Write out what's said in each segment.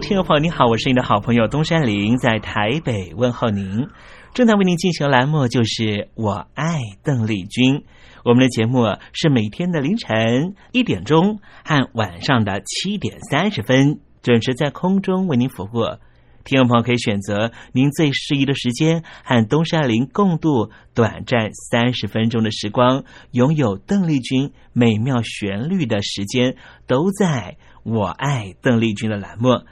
听众朋友，您好，我是您的好朋友东山林，在台北问候您。正在为您进行的栏目就是《我爱邓丽君》，我们的节目是每天的凌晨一点钟和晚上的七点三十分准时在空中为您服务。听众朋友可以选择您最适宜的时间，和东山林共度短暂三十分钟的时光，拥有邓丽君美妙旋律的时间，都在。我爱邓丽君的栏目，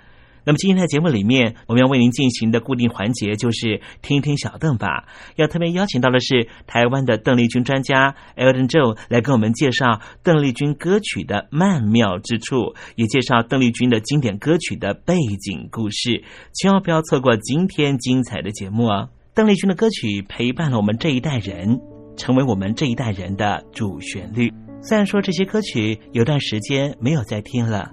那么今天的节目里面，我们要为您进行的固定环节就是听听小邓吧。要特别邀请到的是台湾的邓丽君专家 eldon Joe 来跟我们介绍邓丽君歌曲的曼妙之处，也介绍邓丽君的经典歌曲的背景故事。千万不要错过今天精彩的节目哦！邓丽君的歌曲陪伴了我们这一代人，成为我们这一代人的主旋律。虽然说这些歌曲有段时间没有再听了。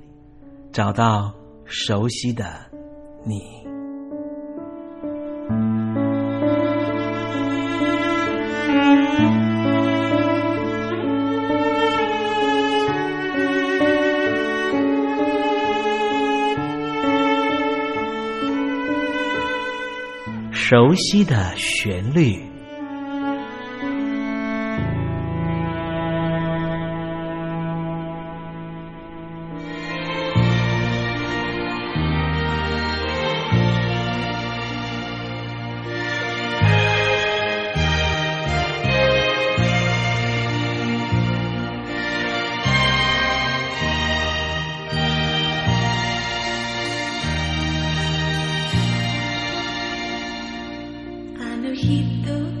找到熟悉的你，熟悉的旋律。Manojito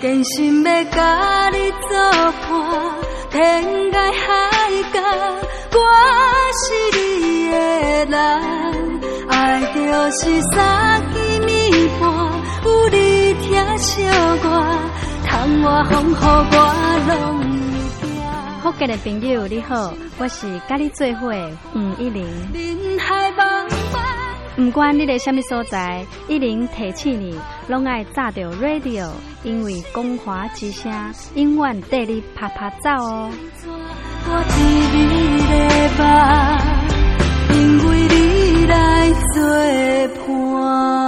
真心要甲你作伴，天涯海角，我是你的人，爱就是三更暝半，有你疼惜我，窗外风雨我拢不惊。福建的朋友你好，我是甲你做伙的吴一玲。不管你在什么所在，一零提醒你，拢爱炸着 radio，因为光华之声永远带你啪啪走哦。我伫你的梦，因为你来作伴。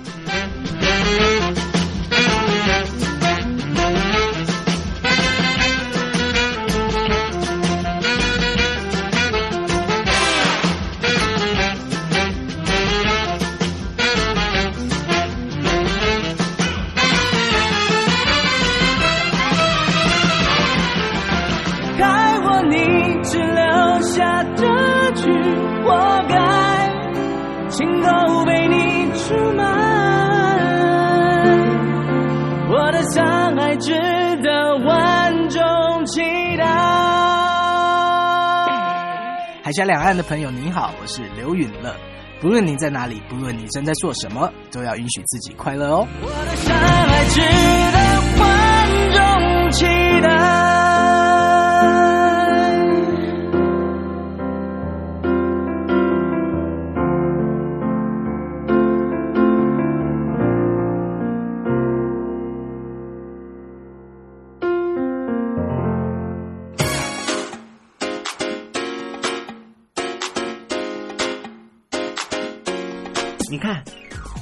今后被你出卖。我的伤害值得万众期待。海峡两岸的朋友您好，我是刘允乐。不论你在哪里，不论你正在做什么，都要允许自己快乐哦。我的伤害值得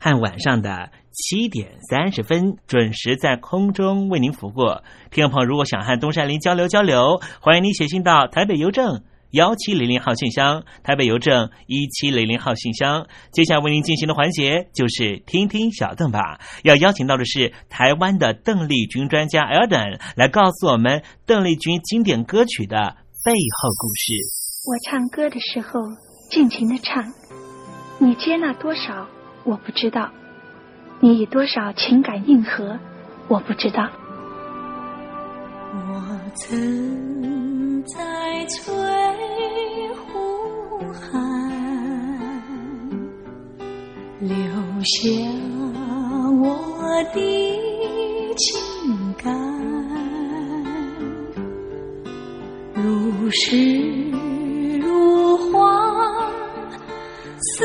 和晚上的七点三十分准时在空中为您服务。听众朋友，如果想和东山林交流交流，欢迎您写信到台北邮政。幺七零零号信箱，台北邮政一七零零号信箱。接下来为您进行的环节就是听听小邓吧。要邀请到的是台湾的邓丽君专家 Elden 来告诉我们邓丽君经典歌曲的背后故事。我唱歌的时候尽情的唱，你接纳多少我不知道，你以多少情感应和我不知道。我曾在翠湖畔留下我的情感，如诗如画，似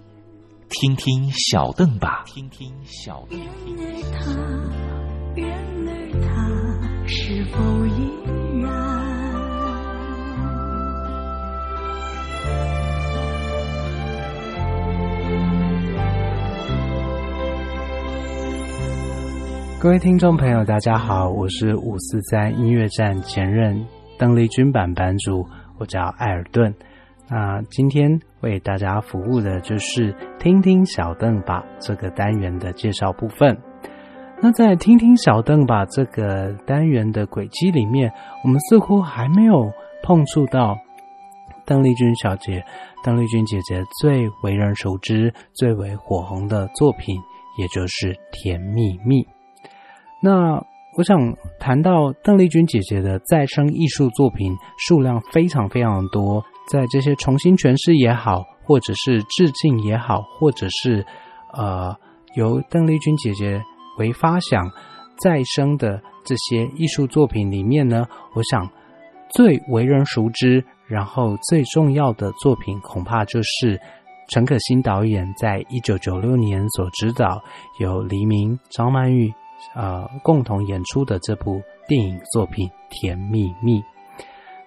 听听小邓吧，听听小邓。然而他是否依然？各位听众朋友，大家好，我是五四三音乐站前任邓丽君版版主，我叫艾尔顿。那今天为大家服务的就是听听小邓吧这个单元的介绍部分。那在听听小邓吧这个单元的轨迹里面，我们似乎还没有碰触到邓丽君小姐、邓丽君姐姐最为人熟知、最为火红的作品，也就是《甜蜜蜜》。那我想谈到邓丽君姐姐的再生艺术作品数量非常非常多，在这些重新诠释也好，或者是致敬也好，或者是呃由邓丽君姐姐。为发想再生的这些艺术作品里面呢，我想最为人熟知，然后最重要的作品，恐怕就是陈可辛导演在一九九六年所指导，由黎明、张曼玉呃共同演出的这部电影作品《甜蜜蜜》。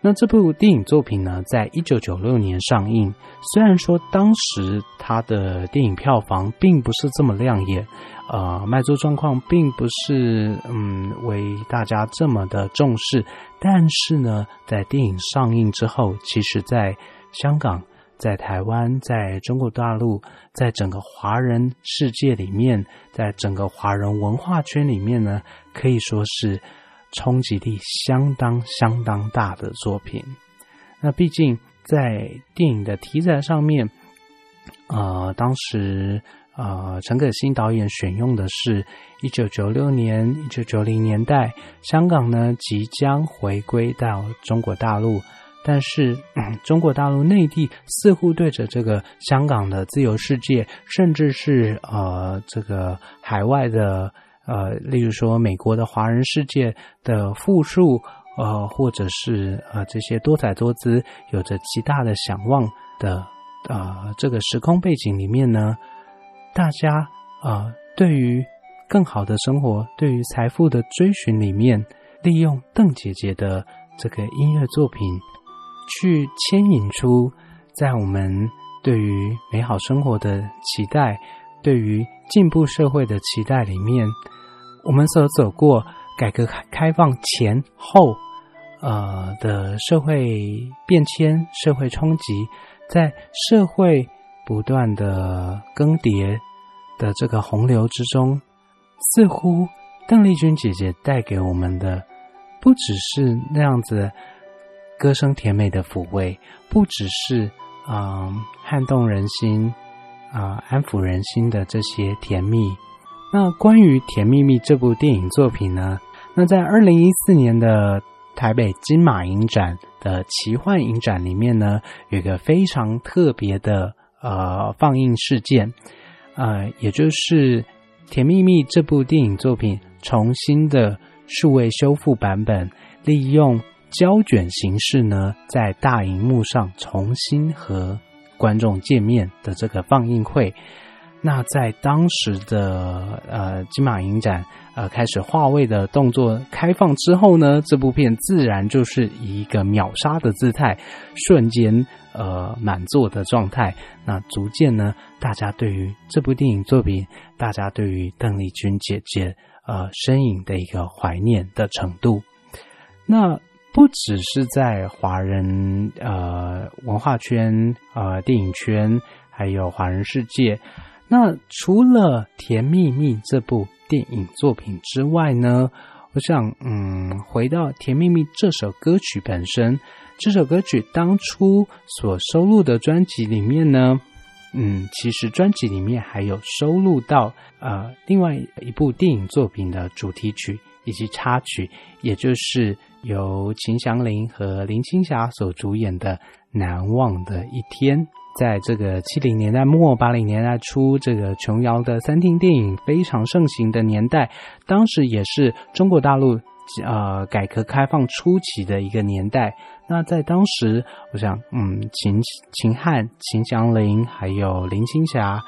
那这部电影作品呢，在一九九六年上映，虽然说当时它的电影票房并不是这么亮眼。呃，卖座状况并不是嗯为大家这么的重视，但是呢，在电影上映之后，其实在香港、在台湾、在中国大陆，在整个华人世界里面，在整个华人文化圈里面呢，可以说是冲击力相当相当大的作品。那毕竟在电影的题材上面，呃，当时。呃，陈可辛导演选用的是一九九六年、一九九零年代，香港呢即将回归到中国大陆，但是中国大陆内地似乎对着这个香港的自由世界，甚至是呃这个海外的呃，例如说美国的华人世界的富庶，呃，或者是呃这些多彩多姿、有着极大的想望的呃这个时空背景里面呢。大家啊，对于更好的生活，对于财富的追寻里面，利用邓姐姐的这个音乐作品，去牵引出在我们对于美好生活的期待，对于进步社会的期待里面，我们所走过改革开放前后，呃的社会变迁、社会冲击，在社会不断的更迭的这个洪流之中，似乎邓丽君姐姐带给我们的，不只是那样子歌声甜美的抚慰，不只是嗯撼动人心啊安抚人心的这些甜蜜。那关于《甜蜜蜜》这部电影作品呢？那在二零一四年的台北金马影展的奇幻影展里面呢，有一个非常特别的呃放映事件，呃，也就是《甜蜜蜜》这部电影作品重新的数位修复版本，利用胶卷形式呢，在大荧幕上重新和观众见面的这个放映会。那在当时的呃金马影展呃开始划位的动作开放之后呢，这部片自然就是以一个秒杀的姿态，瞬间呃满座的状态。那逐渐呢，大家对于这部电影作品，大家对于邓丽君姐姐呃身影的一个怀念的程度，那不只是在华人呃文化圈呃电影圈，还有华人世界。那除了《甜蜜蜜》这部电影作品之外呢？我想，嗯，回到《甜蜜蜜》这首歌曲本身，这首歌曲当初所收录的专辑里面呢，嗯，其实专辑里面还有收录到呃另外一部电影作品的主题曲以及插曲，也就是由秦祥林和林青霞所主演的《难忘的一天》。在这个七零年代末八零年代初，这个琼瑶的三厅电影非常盛行的年代，当时也是中国大陆呃改革开放初期的一个年代。那在当时，我想，嗯，秦秦汉、秦祥林还有林青霞，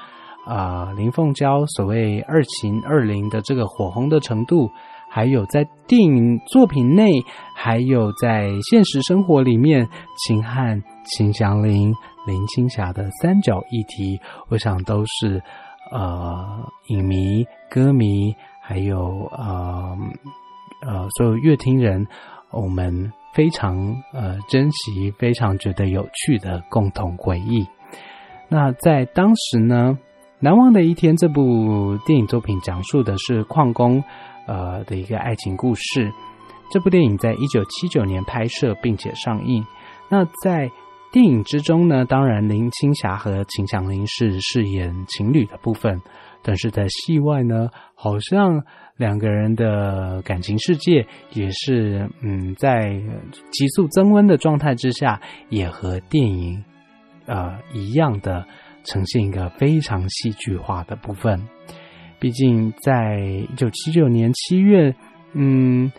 啊，林凤娇，所谓二秦二林的这个火红的程度，还有在电影作品内，还有在现实生活里面，秦汉、秦祥林。林青霞的三角议题，我想都是呃影迷、歌迷，还有呃呃所有乐听人，我们非常呃珍惜、非常觉得有趣的共同回忆。那在当时呢，《难忘的一天》这部电影作品讲述的是矿工呃的一个爱情故事。这部电影在一九七九年拍摄并且上映。那在电影之中呢，当然林青霞和秦祥林是饰演情侣的部分，但是在戏外呢，好像两个人的感情世界也是嗯，在急速增温的状态之下，也和电影呃一样的呈现一个非常戏剧化的部分。毕竟在一九七九年七月，嗯。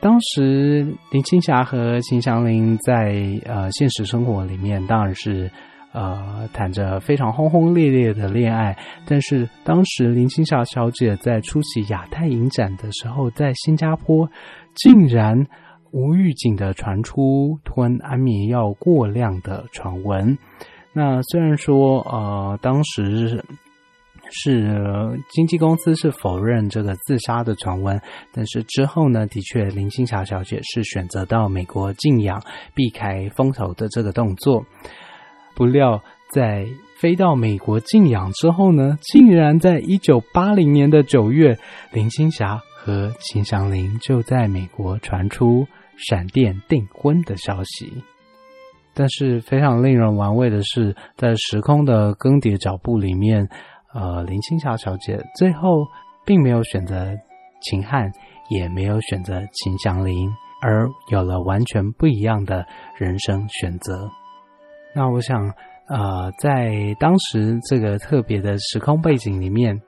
当时林青霞和秦祥林在呃现实生活里面当然是呃谈着非常轰轰烈烈的恋爱，但是当时林青霞小姐在出席亚太影展的时候，在新加坡竟然无预警的传出吞安眠药过量的传闻。那虽然说呃当时。是经纪公司是否认这个自杀的传闻，但是之后呢，的确林青霞小姐是选择到美国静养，避开风头的这个动作。不料在飞到美国静养之后呢，竟然在一九八零年的九月，林青霞和秦祥林就在美国传出闪电订婚的消息。但是非常令人玩味的是，在时空的更迭脚步里面。呃，林青霞小姐最后并没有选择秦汉，也没有选择秦祥林，而有了完全不一样的人生选择。那我想，呃，在当时这个特别的时空背景里面，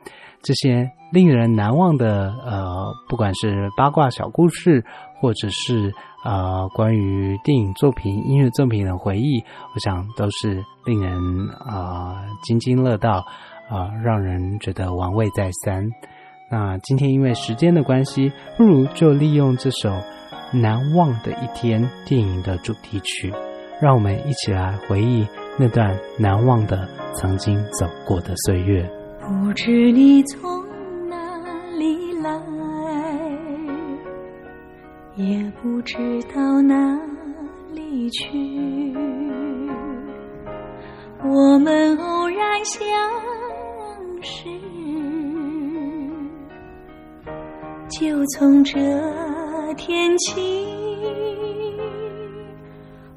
这些令人难忘的呃，不管是八卦小故事，或者是呃关于电影作品、音乐作品的回忆，我想都是令人啊津津乐道。啊，让人觉得玩味再三。那今天因为时间的关系，不如就利用这首《难忘的一天》电影的主题曲，让我们一起来回忆那段难忘的曾经走过的岁月。不知你从哪里来，也不知道哪里去。我们偶然相是，就从这天起。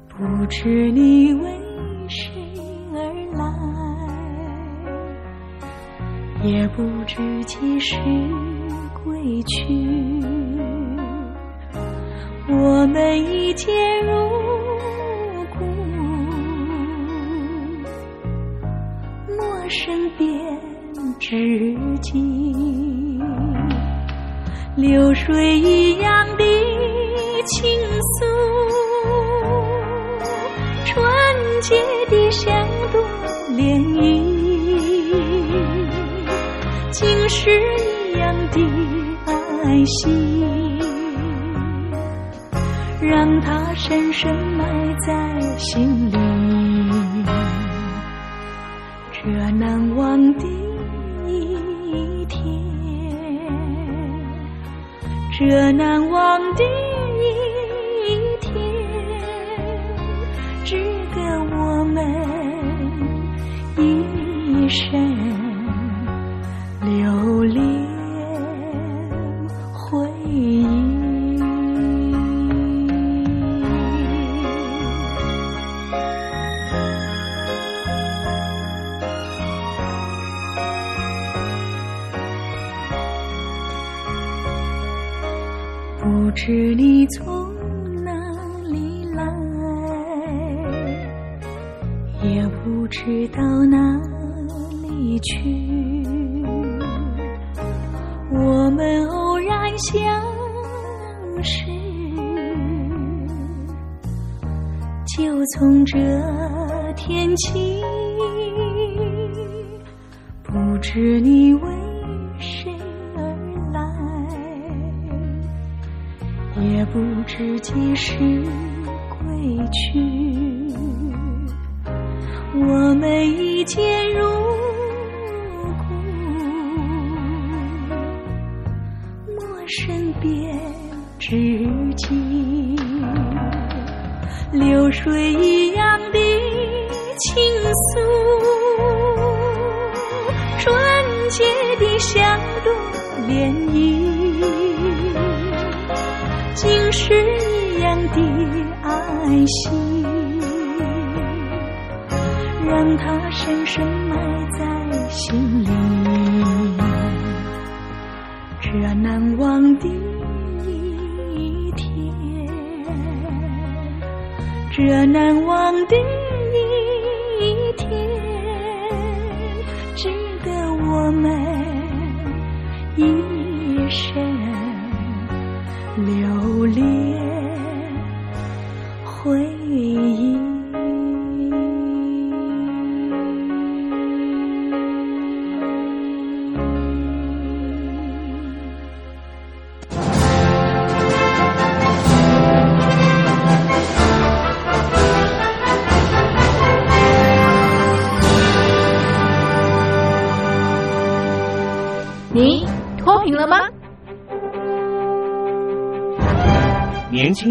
不知你为谁而来，也不知几时归去。我们一见如故，陌生边知己，流水一样的倾诉。纯洁的像朵涟漪，晶石一样的爱心，让它深深埋在心里。这难忘的一天，这难忘的一天。值得我们一生不知你从哪里来。也不知道哪里去，我们偶然相识，就从这天起。不知你为不知几时归去。我们一见如故，陌生便知己，流水一样的倾诉，纯洁的像朵涟漪，的爱心。让它深深埋在心里。这难忘的一天，这难忘的一天，值得我们一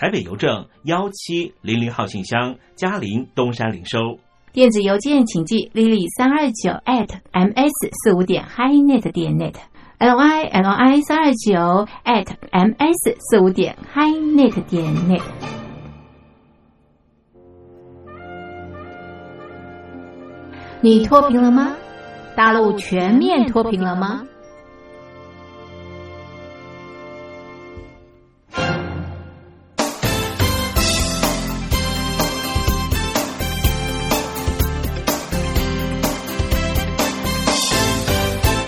台北邮政幺七零零号信箱，嘉陵东山领收。电子邮件请寄 lily 三二九 at ms 四五点 highnet 点 net l y l y 三二九 at ms 四五点 highnet 点 net。你脱贫了吗？大陆全面脱贫了吗？